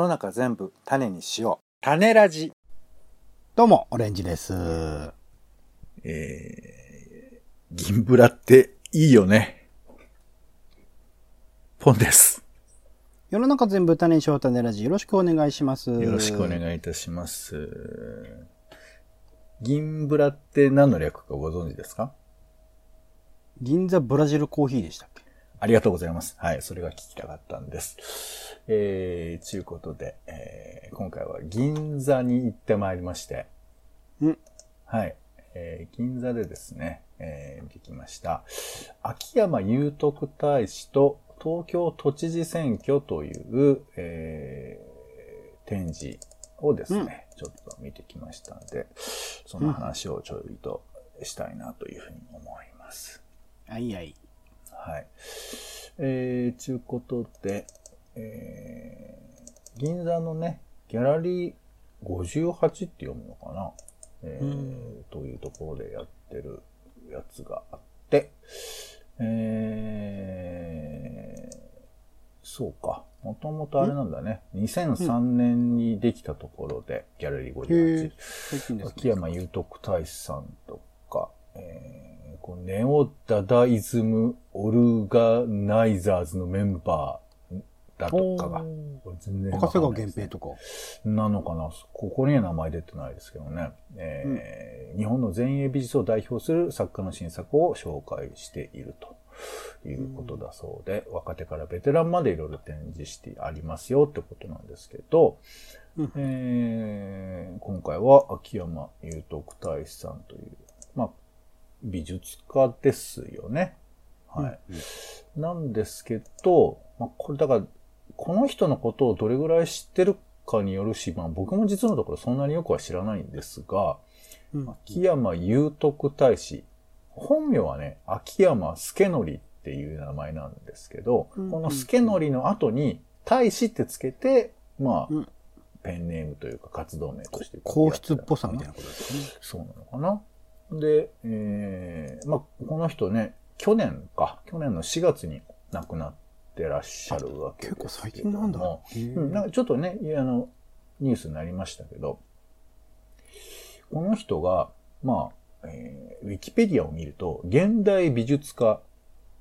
の中全部種にしよう。種ラジ。どうも、オレンジです。えー、銀ブラっていいよね。ポンです。世の中全部種にしよう種ラジよろしくお願いします。よろしくお願いいたします。銀ブラって何の略かご存知ですか？銀座ブラジルコーヒーでしたっけ？ありがとうございます。はい、それが聞きたかったんです。えー、ちゅうことで、えー、今回は銀座に行ってまいりまして、んはい、えー、銀座でですね、えー、見てきました。秋山祐徳大使と東京都知事選挙という、えー、展示をですね、ちょっと見てきましたので、その話をちょいとしたいなというふうに思います。はいはい。はい。えー、ちゅうことで、えー、銀座のね、ギャラリー58って読むのかな、えーうんというところでやってるやつがあって、えー、そうか。もともとあれなんだね。2003年にできたところで、ギャラリーへ58え。、最近ですね。秋山祐徳大使さんとか、えー、こうネオダダイズムオルガナイザーズのメンバーだとかが、全然わか赤瀬川んないですね源平とか。なのかなここには名前出てないですけどね。えー日本の前衛美術を代表する作家の新作を紹介しているということだそうで、若手からベテランまでいろいろ展示してありますよってことなんですけど、うんえー今回は秋山祐徳大使さんという、まあ、美術家ですよね。はい。うんなんですけど、まあ、これだから、この人のことをどれぐらい知ってるかによるし、まあ、僕も実のところそんなによくは知らないんですが、うん秋山祐徳大使、本名はね、秋山助則っていう名前なんですけど、うんこの助則の後に大使ってつけて、まあ、うんペンネームというか活動名として皇室っぽさみたいな。なことですね。そうなのかな。で、えー、まあ、この人ね、去年か、去年の4月に亡くなってらっしゃるわけです。結構最近なんだ。うん、なんかちょっとね、あの、ニュースになりましたけど、この人が、まあ、えーウィキペディアを見ると、現代美術家、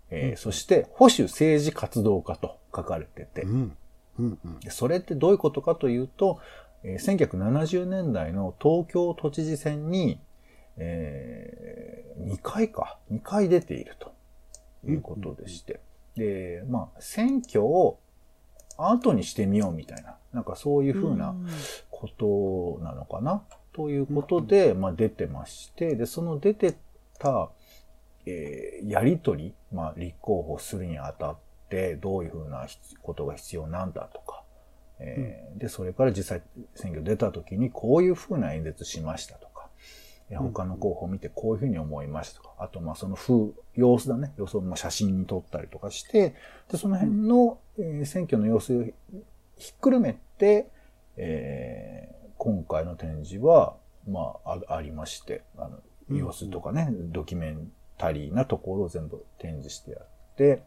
えーうんそして保守政治活動家と書かれてて、うん。うんうん。でそれってどういうことかというと、えー1970年代の東京都知事選に、え2回か、2回出ているということでして。で、まあ、選挙を後にしてみようみたいな、なんかそういうふうなことなのかな、ということで、まあ出てまして、で、その出てた、えーやりとり、まあ立候補するにあたって、どういうふうなことが必要なんだとか、えーで、それから実際選挙出た時にこういうふうな演説しましたと他の候補を見てこういうふうに思いましたと。か、あとまあその風、様子だね、様子をまあ写真に撮ったりとかして、で、その辺の、えー選挙の様子をひっくるめて、えー今回の展示は、まあ、あありまして、あの、うん。様子とかね、ドキュメンタリーなところを全部展示してあって、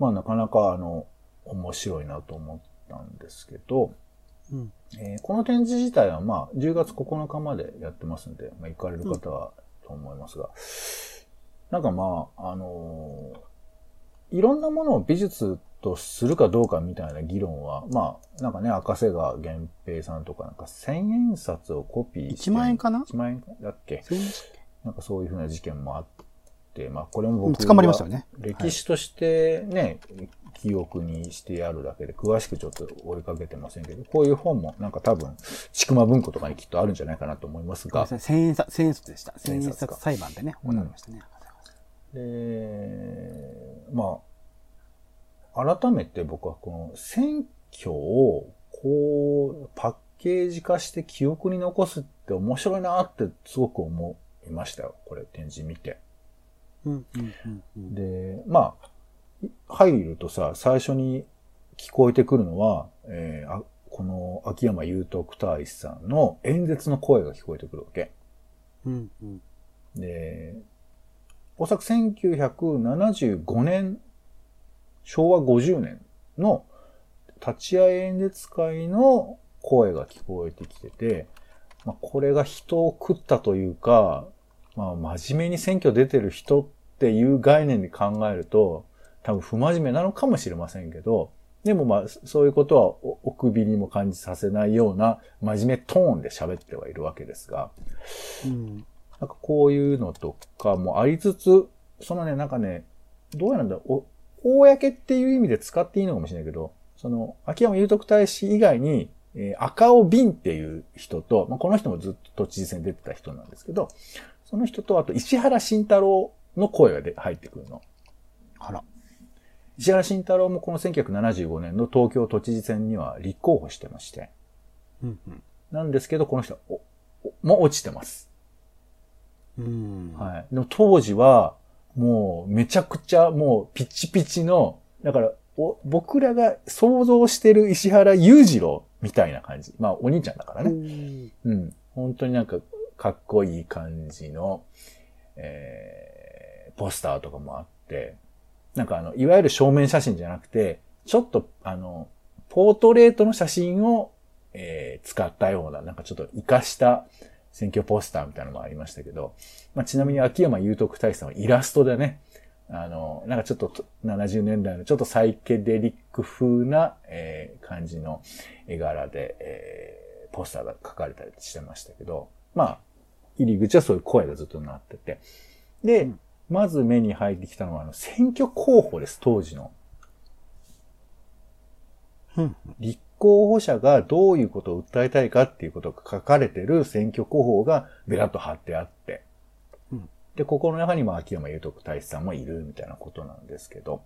まあ、なかなか、あの、面白いなと思ったんですけど、うん。えーこの展示自体は、まあ、10月9日までやってますんで、まあ、行かれる方はと思いますが、なんかまあ、あのーいろんなものを美術とするかどうかみたいな議論は、まあ、なんかね、赤瀬川源平さんとか、なんか千円札をコピーして。1万円かな ?1 万円だっけ？なんかそういうふうな事件もあって、まあ、これも僕け捕まりましたよね。歴史としてね、記憶にしてあるだけで、詳しくちょっと追いかけてませんけど、こういう本もなんか多分、ちくま文庫とかにきっとあるんじゃないかなと思いますがごめんなさ、い千円札、千円札でした。千円札裁判でね、行われましたね。で、まあ、改めて僕はこの選挙を、こう、パッケージ化して記憶に残すって面白いなってすごく思いましたよ。これ展示見て。うんうんうんうん。で、まあ、入るとさ、最初に聞こえてくるのは、えーあこの秋山祐徳大使さんの演説の声が聞こえてくるわけ。うんうん。で、おそらく1975年、昭和50年の立ち会い演説会の声が聞こえてきてて、まあ、これが人を食ったというか、まあ、真面目に選挙出てる人っていう概念で考えると、多分不真面目なのかもしれませんけど、でもまあ、そういうことはお首にも感じさせないような真面目トーンで喋ってはいるわけですが、うん。なんかこういうのとかもありつつ、そのね、なんかね、どうやらんだろう、お、公っていう意味で使っていいのかもしれないけど、その、秋山祐徳大使以外に、えー赤尾敏っていう人と、まあ、この人もずっと都知事選出てた人なんですけど、その人と、あと石原慎太郎の声がで入ってくるの。あら。石原慎太郎もこの1975年の東京都知事選には立候補してまして、うんうん。なんですけど、この人はおおもう落ちてます。うん。はい。でも当時は、もうめちゃくちゃもうピチピチの、だから、お僕らが想像してる石原裕次郎みたいな感じ。まあお兄ちゃんだからね。ね。うん。本当になんかかっこいい感じの、えー、ポスターとかもあって、なんかあの、いわゆる正面写真じゃなくて、ちょっとあの、ポートレートの写真を、えー使ったような、なんかちょっと活かした選挙ポスターみたいなのもありましたけど、まあ、ちなみに秋山祐徳大使さんはイラストでね、あの、なんかちょっと70年代のちょっとサイケデリック風な、えー感じの絵柄で、えーポスターが書かれたりしてましたけど、まあ、入り口はそういう声がずっとなってて。で、まず目に入ってきたのは、あの、選挙候補です、当時の。うん。立候補者がどういうことを訴えたいかっていうことが書かれてる選挙候補がベラッと貼ってあって。うんで、ここの中にまあ秋山祐徳大使さんもいるみたいなことなんですけど。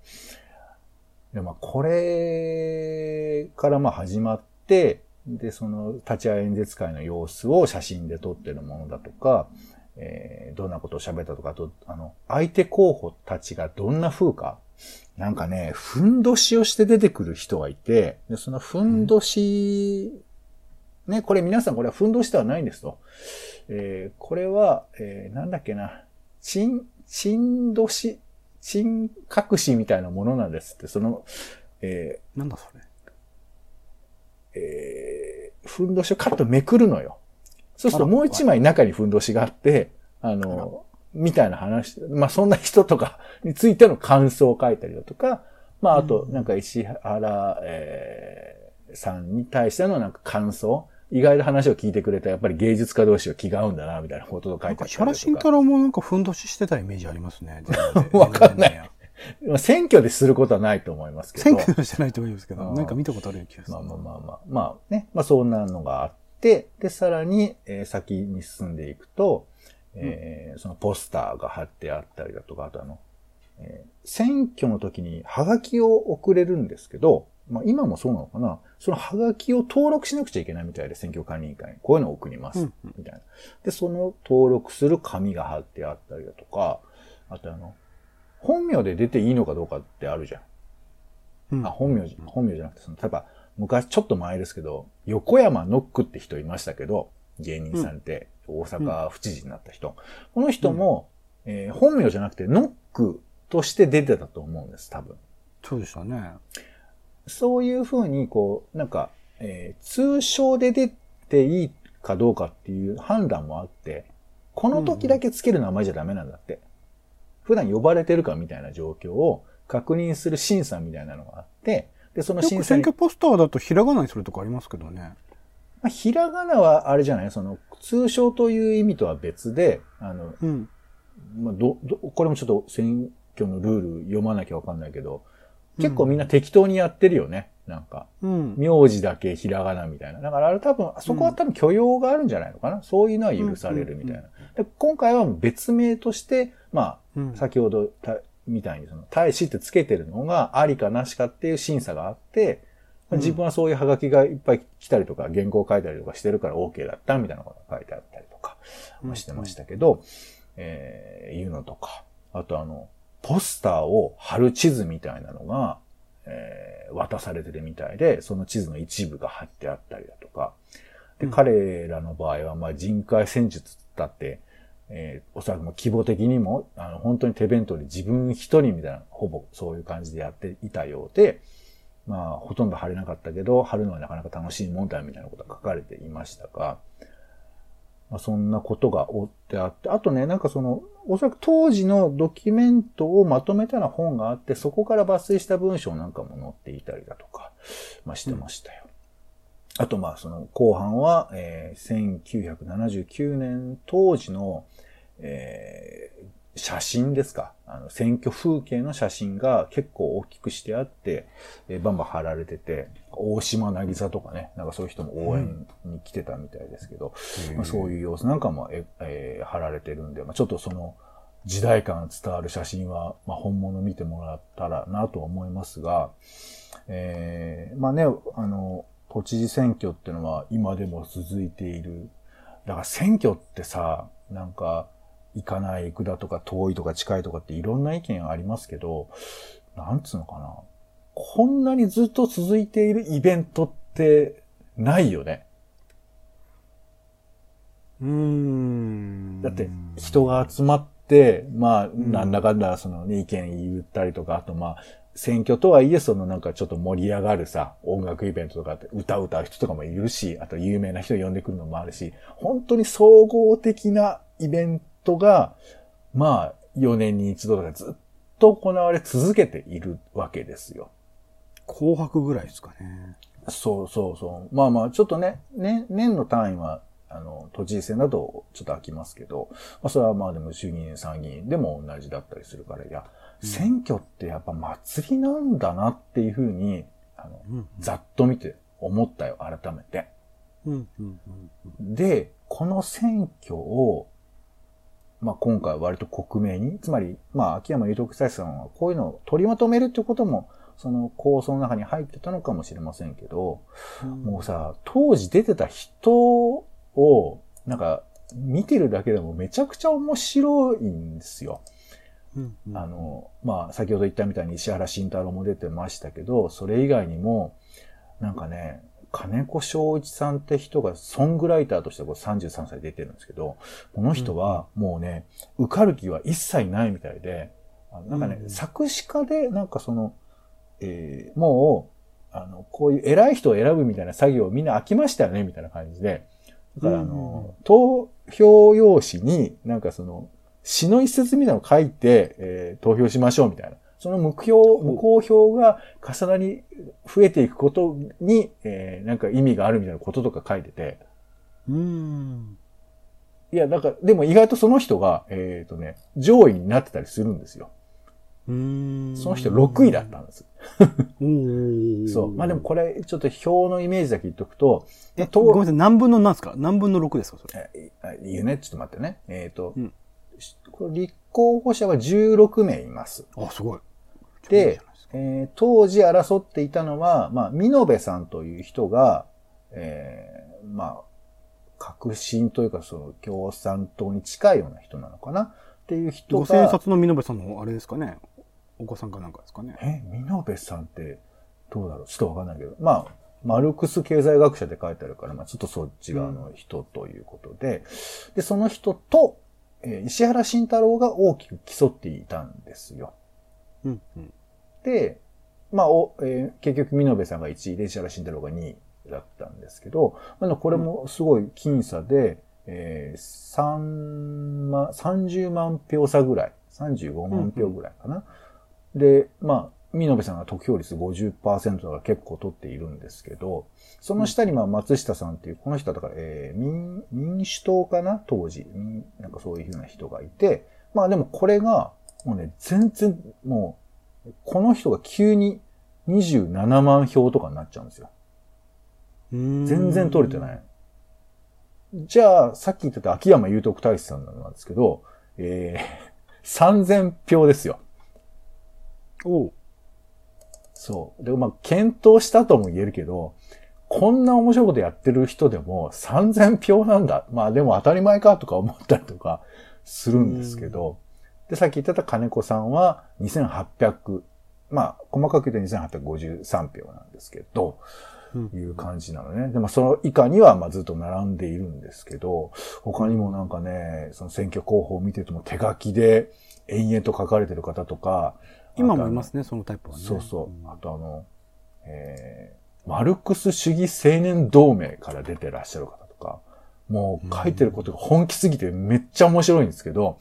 で、まあこれからまあ始まって、で、その立ち会い演説会の様子を写真で撮ってるものだとか、えーどんなことを喋ったとか、あと、あの、相手候補たちがどんな風か、なんかね、ふんどしをして出てくる人がいて、でそのふんどし、ね、これ皆さんこれはふんどしではないんですと。えーこれは、えーなんだっけな、ちん、ちんどし、ちん隠しみたいなものなんですって、その、えなんだそれ。ーえーふんどしをカッとめくるのよ。そうするともう一枚中にふんどしがあって、あの、みたいな話、まあそんな人とかについての感想を書いたりだとか、まああと、なんか石原、えーさんに対してのなんか感想、意外と話を聞いてくれたやっぱり芸術家同士は気が合うんだな、みたいなことを書ないてあったりだとか。石原慎太郎もなんかふんどししてたイメージありますね。わかんない選挙ですることはないと思いますけど。選挙してないと思いますけど、うんなんか見たことあるような気がする。まあまあまあまあ。まあね。まあそんなのがあって、で、さらに、えー先に進んでいくと、えーそのポスターが貼ってあったりだとか、あとあの、えー選挙の時にハガキを送れるんですけど、まあ今もそうなのかなそのハガキを登録しなくちゃいけないみたいで、選挙管理委員会に。こういうのを送ります。うんみたいな。で、その登録する紙が貼ってあったりだとか、あとあの、本名で出ていいのかどうかってあるじゃん。うんあ、本名じ、本名じゃなくて、その、例えば、昔、ちょっと前ですけど、横山ノックって人いましたけど、芸人さんって、大阪府知事になった人。この人も、えー本名じゃなくて、ノックとして出てたと思うんです、多分。そうでしたね。そういうふうに、こう、なんか、えー通称で出ていいかどうかっていう判断もあって、この時だけつける名前じゃダメなんだって。普段呼ばれてるかみたいな状況を確認する審査みたいなのがあって、で、そのよ審査選挙ポスターだとひらがなにするとかありますけどね。まあ、ひらがなはあれじゃない？その、通称という意味とは別で、あの、うん。まあ、ど、ど、これもちょっと選挙のルール読まなきゃわかんないけど、結構みんな適当にやってるよね。なんか、うん。名字だけひらがなみたいな。だからあれ多分、そこは多分許容があるんじゃないのかな？そういうのは許されるみたいな。で今回は別名として、まうんあ、先ほどたみたいにその、大使ってつけてるのがありかなしかっていう審査があって、まあ自分はそういうハガキがいっぱい来たりとか、原稿書いたりとかしてるから OK だったみたいなことが書いてあったりとか、まあしてましたけど、えーいうのとか、あとあの、ポスターを貼る地図みたいなのが、えー渡されてるみたいで、その地図の一部が貼ってあったりだとか、で、うん。彼らの場合は、まあ、人海戦術だって、えーおそらくも規模的にも、あの、本当に手弁当で自分一人みたいな、ほぼそういう感じでやっていたようで、まあ、ほとんど貼れなかったけど、貼るのはなかなか楽しいもんだみたいなことが書かれていましたが、まあ、そんなことが追ってあって、あとね、なんかその、おそらく当時のドキュメントをまとめたような本があって、そこから抜粋した文章なんかも載っていたりだとか、まあしてましたよ。うん、あと、まあ、その後半は、えー、1979年当時の、えー、写真ですか。あの、選挙風景の写真が結構大きくしてあって、えー、バンバン貼られてて、大島渚とかね、なんかそういう人も応援に来てたみたいですけど、うん、まあ、そういう様子なんかもえ、えー、貼られてるんで、まあ、ちょっとその時代感伝わる写真は、まあ、本物見てもらったらなと思いますが、えー、まあね、あの、都知事選挙っていうのは今でも続いている。だから選挙ってさ、なんか、行かない、行くだとか遠いとか近いとかっていろんな意見ありますけど、なんつうのかな。こんなにずっと続いているイベントってないよね。うーん。だって人が集まって、まあ、なんだかんだその、ね、意見言ったりとか、あとまあ、選挙とはいえ、そのなんかちょっと盛り上がるさ、音楽イベントとかって歌う歌う人とかもいるし、あと有名な人呼んでくるのもあるし、本当に総合的なイベントが、まあ、4年に一度とかずっと行われ続けているわけですよ。紅白ぐらいですかね。そうそうそう。まあまあ、ちょっとね、ね年の単位は、あの、都知事選だとちょっと飽きますけど、まあそれはまあでも衆議院、参議院でも同じだったりするから、いや、うん、選挙ってやっぱ祭りなんだなっていうふうに、あの、うんうん、ざっと見て思ったよ、改めて。うんうんうん、で、この選挙を、まあ、今回割と克明に、つまり、まあ、秋山裕徳大さんはこういうのを取りまとめるっていうことも、その構想の中に入ってたのかもしれませんけど、うん、もうさ、当時出てた人を、なんか、見てるだけでもめちゃくちゃ面白いんですよ。うん。うん、あの、まあ、先ほど言ったみたいに石原慎太郎も出てましたけど、それ以外にも、なんかね、金子正一さんって人がソングライターとしてこう33歳出てるんですけど、この人はもうね、受かる気は一切ないみたいで、なんかね、うん、作詞家でなんかその、えー、もう、あの、こういう偉い人を選ぶみたいな作業をみんな飽きましたよね、みたいな感じで。だからあの、投票用紙になんかその、詩の一節みたいなのを書いて、えー、投票しましょうみたいな。その目標、無効票が重なり増えていくことに、えー、なんか意味があるみたいなこととか書いてて。うん。いや、だから、でも意外とその人が、えっ、ー、とね、上位になってたりするんですよ。うんその人6位だったんです。そう。まあでもこれ、ちょっと表のイメージだけ言っとくと、え、ごめんなさい、何分の何ですか？何分の6ですかそれ？え、言うね。ちょっと待ってね。えっ、ー、と、うん、これ立候補者は16名います。あ、すごい。で、えー、当時争っていたのは、まあ、美濃部さんという人が、えー、まあ、革新というか、その共産党に近いような人なのかな？っていう人が。五千冊の美濃部さんのあれですかね。お子さんかなんかですかね。え、美濃部さんって、どうだろう？ちょっとわかんないけど。まあ、マルクス経済学者で書いてあるから、まあちょっとそっち側の人ということで、うん、で、その人と、えー、石原慎太郎が大きく競っていたんですよ。うんうん、で、まあ、おえー、結局、美濃部さんが1位で、石原慎太郎が2位だったんですけど、まあ、これもすごい僅差で、うん、えー、3万、30万票差ぐらい、35万票ぐらいかな。うん、で、まあ、美濃部さんが得票率50%だから結構取っているんですけど、その下にまあ松下さんっていう、この人だから、えー、民、民主党かな？当時。なんかそういうふうな人がいて、まあでもこれが、もうね、全然、もう、この人が急に27万票とかになっちゃうんですよ。全然取れてない。じゃあ、さっき言ってた秋山祐徳大使さんなんですけど、えー、3000票ですよ。おそう。で、まあ、検討したとも言えるけど、こんな面白いことやってる人でも3000票なんだ。まあでも当たり前かとか思ったりとかするんですけど、で、さっき言ってた金子さんは2800、まあ、細かく言うと2853票なんですけど、いう感じなのね。で、まあ、その以下には、まあ、ずっと並んでいるんですけど、他にもなんかね、その選挙候補を見てても手書きで延々と書かれてる方とか、今もいますね、そのタイプはね。そうそう。あとあの、えー、マルクス主義青年同盟から出てらっしゃる方とか、もう書いてることが本気すぎてめっちゃ面白いんですけど、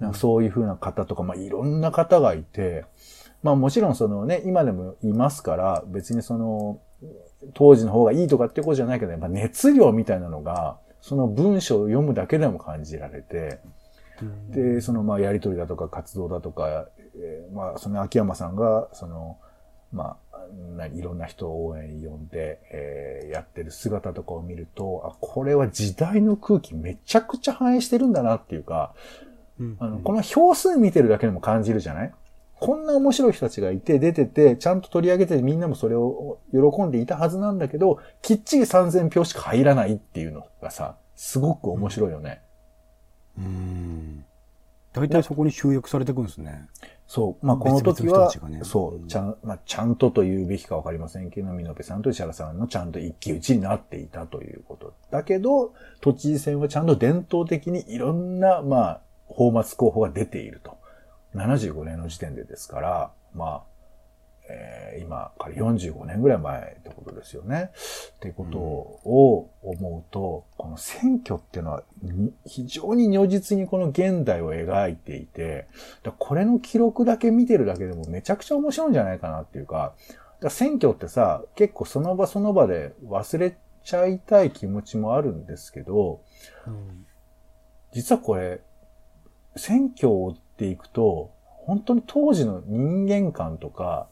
なんかそういう風な方とか、まあいろんな方がいて、まあもちろんそのね、今でもいますから、別にその、当時の方がいいとかっていうことじゃないけど、やっぱ熱量みたいなのが、その文章を読むだけでも感じられて、で、そのまあやりとりだとか活動だとか、えー、まあその秋山さんが、その、まあ、いろんな人を応援呼んで、えー、やってる姿とかを見ると、あ、これは時代の空気めちゃくちゃ反映してるんだなっていうか、あのこの表数見てるだけでも感じるじゃない？こんな面白い人たちがいて、出てて、ちゃんと取り上げてみんなもそれを喜んでいたはずなんだけど、きっちり3000票しか入らないっていうのがさ、すごく面白いよね。うん。大体そこに集約されていくんですね。そう。まあ、この時は、ね、そう、ちゃん、まあ、ちゃんとと言うべきかわかりませんけど、美濃部さんと石原さんのちゃんと一騎打ちになっていたということ。だけど、都知事選はちゃんと伝統的にいろんな、まあ、法末候補が出ていると。75年の時点でですから、まあ、えー、今から45年ぐらい前ってことですよね。っていうことを思うと、うん、この選挙っていうのは非常に如実にこの現代を描いていて、これの記録だけ見てるだけでもめちゃくちゃ面白いんじゃないかなっていうか、か選挙ってさ、結構その場その場で忘れちゃいたい気持ちもあるんですけど、うん、実はこれ、選挙を追っていくと、本当に当時の人間観とか、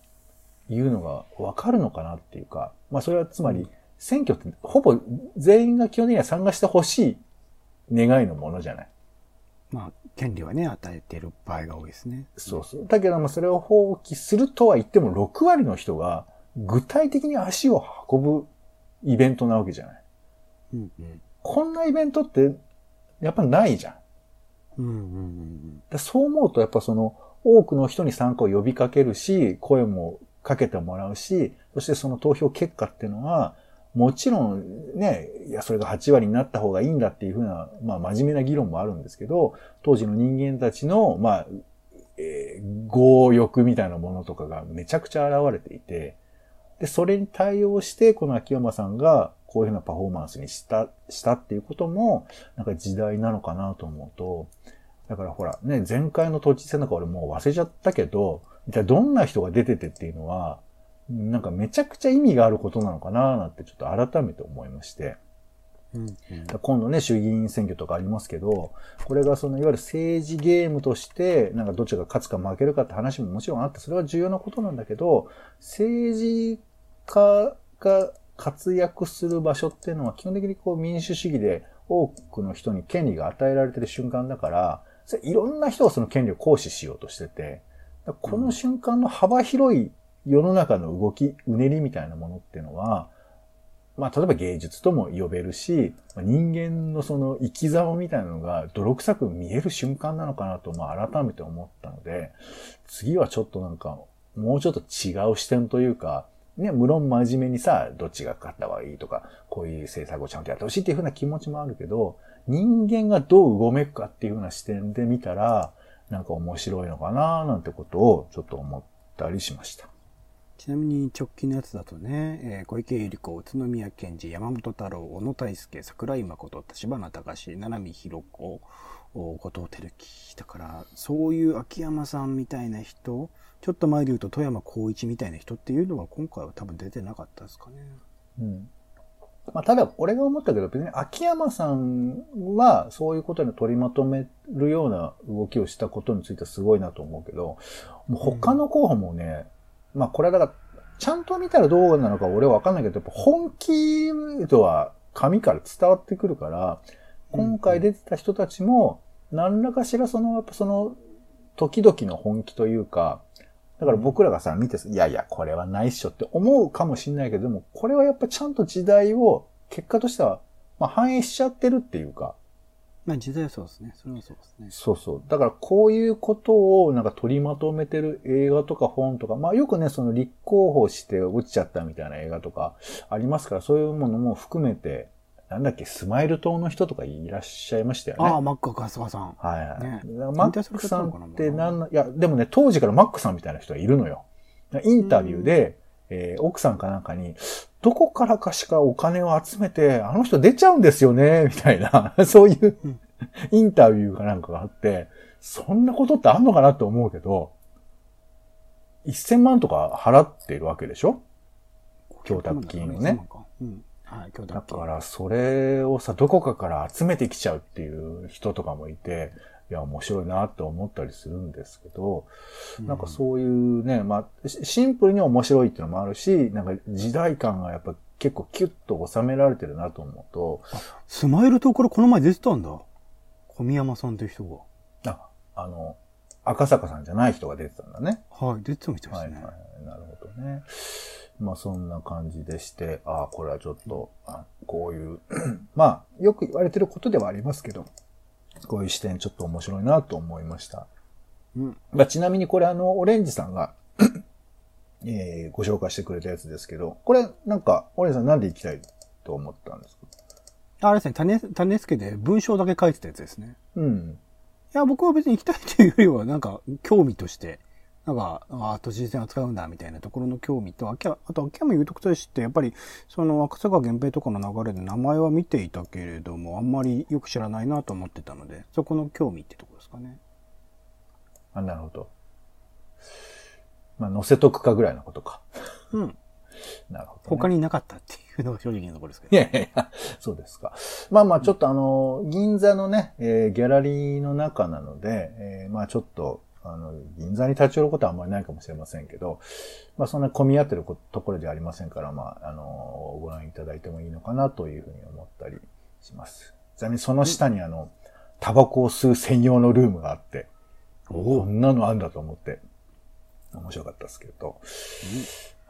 いうのがわかるのかなっていうか、まあそれはつまり、選挙ってほぼ全員が基本的には参加してほしい願いのものじゃない。まあ、権利はね、与えている場合が多いですね。そうそう。だけどもそれを放棄するとは言っても6割の人が具体的に足を運ぶイベントなわけじゃない。うんうん、こんなイベントってやっぱないじゃん。うんうんうん、そう思うとやっぱその多くの人に参加を呼びかけるし、声もかけてもらうし、そしてその投票結果っていうのは、もちろんね、いや、それが8割になった方がいいんだっていうふうな、まあ真面目な議論もあるんですけど、当時の人間たちの、まあ、えー、強欲みたいなものとかがめちゃくちゃ現れていて、で、それに対応して、この秋山さんがこういうふうなパフォーマンスにした、したっていうことも、なんか時代なのかなと思うと、だからほら、ね、前回の都知事選なんか俺もう忘れちゃったけど、じゃあどんな人が出ててっていうのは、なんかめちゃくちゃ意味があることなのかななんてちょっと改めて思いまして。うんうん、今度ね、衆議院選挙とかありますけど、これがそのいわゆる政治ゲームとして、なんかどっちが勝つか負けるかって話ももちろんあって、それは重要なことなんだけど、政治家が活躍する場所っていうのは基本的にこう民主主義で多くの人に権利が与えられてる瞬間だから、いろんな人がその権利を行使しようとしてて、この瞬間の幅広い世の中の動き、うねりみたいなものっていうのは、まあ、例えば芸術とも呼べるし、人間のその生き様みたいなのが泥臭く見える瞬間なのかなと、まあ、改めて思ったので、次はちょっとなんか、もうちょっと違う視点というか、ね、無論真面目にさ、どっちが勝った方がいいとか、こういう政策をちゃんとやってほしいっていうふうな気持ちもあるけど、人間がどううごめくかっていうふうな視点で見たら、なんか面白いのかななんてことをちょっと思ったりしました。ちなみに直近のやつだとね、えー、小池百合子、宇都宮健治、山本太郎、小野大輔、桜井誠、柴花隆、七海弘子、後藤輝樹。だから、そういう秋山さんみたいな人、ちょっと前で言うと富山光一みたいな人っていうのは今回は多分出てなかったですかね。うん。まあ、ただ、俺が思ったけど、別に秋山さんは、そういうことに取りまとめるような動きをしたことについてはすごいなと思うけど、もう他の候補もね、うん、まあ、これはだから、ちゃんと見たらどうなのか俺はわかんないけど、やっぱ本気とは紙から伝わってくるから、今回出てた人たちも、何らかしらその、やっぱその、時々の本気というか、だから僕らがさ、見て、いやいや、これはないっしょって思うかもしんないけどでも、これはやっぱちゃんと時代を、結果としては、まあ、反映しちゃってるっていうか。まあ時代はそうですね。それはそうですね。そうそう。だからこういうことをなんか取りまとめてる映画とか本とか、まあよくね、その立候補して落ちちゃったみたいな映画とかありますから、そういうものも含めて、なんだっけ、スマイル島の人とかいらっしゃいましたよね。ああ、マック春日さん。はいはい。ね、マックさんってなんいや、でもね、当時からマックさんみたいな人がいるのよ。インタビューで、えー奥さんかなんかに、どこからかしかお金を集めて、あの人出ちゃうんですよね、みたいな、そういううんインタビューかなんかがあって、そんなことってあんのかなって思うけど、1000万とか払っているわけでしょ？供託金をね。うん。はい、供だ。から、それをさ、どこかから集めてきちゃうっていう人とかもいて、いや、面白いなって思ったりするんですけど、なんかそういうね、まあ、シシンプルに面白いっていうのもあるし、なんか時代感がやっぱ結構キュッと収められてるなと思うと、スマイル島からこの前出てたんだ。小宮山さんという人が。あ、あの、赤坂さんじゃない人が出てたんだね。はい、出てたみたね。はいはい。なるほどね。まあそんな感じでして、ああ、これはちょっと、あこういう、まあよく言われてることではありますけど、こういう視点ちょっと面白いなと思いました。うん。まあちなみにこれあの、オレンジさんが、えーご紹介してくれたやつですけど、これなんか、オレンジさんなんで行きたいと思ったんですか？あれですね、種、種付けで文章だけ書いてたやつですね。うん。いや、僕は別に行きたいというよりは、なんか、興味として、なんか、ああ、都知事選を使うんだ、みたいなところの興味と、あきああと、秋山裕徳大使って、やっぱり、その、赤坂源平とかの流れで名前は見ていたけれども、あんまりよく知らないなと思ってたので、そこの興味ってところですかね。あ、なるほど。まあ載せとくかぐらいのことか。うん。なるほど、ね。他になかったっていうのが正直なところですけど。いやいやいや、そうですか。まあまあ、ちょっとあの、銀座のね、えーギャラリーの中なので、えーまあちょっと、あの、銀座に立ち寄ることはあんまりないかもしれませんけど、まあそんな混み合ってることころではありませんから、まあ、あの、ご覧いただいてもいいのかなというふうに思ったりします。ちなみにその下にあの、タバコを吸う専用のルームがあって、こんなのあんだと思って、面白かったですけど、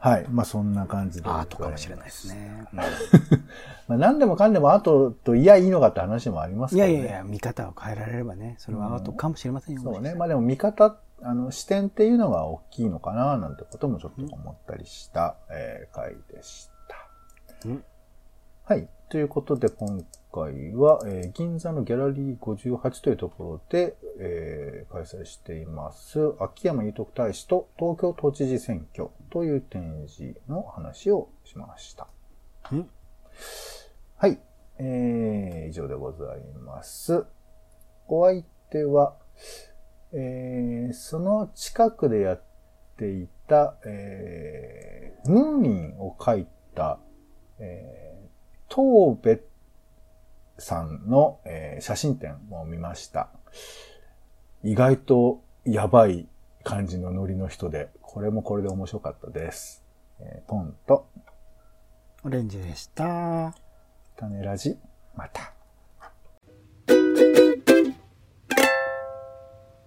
はい。まあそんな感じで。アートかもしれないですね。まあ、何でもかんでも後といやいいのかって話もありますからね。いやいやいや、見方を変えられればね、それはアートかもしれませんよ。そうね。まあでも見方、あの、視点っていうのが大きいのかな、なんてこともちょっと思ったりした、えー回でした。うんはい。ということで、今回は、えー銀座のギャラリー58というところで、えー開催しています、秋山裕徳大使と東京都知事選挙という展示の話をしました。うんはい。えー、以上でございます。お相手は、えー、その近くでやっていた、えー、ムーミンを描いた、えー、東部さんの、えー写真展を見ました。意外とやばい感じのノリの人で、これもこれで面白かったです。えーポンと、オレンジでした。種ラジ、また。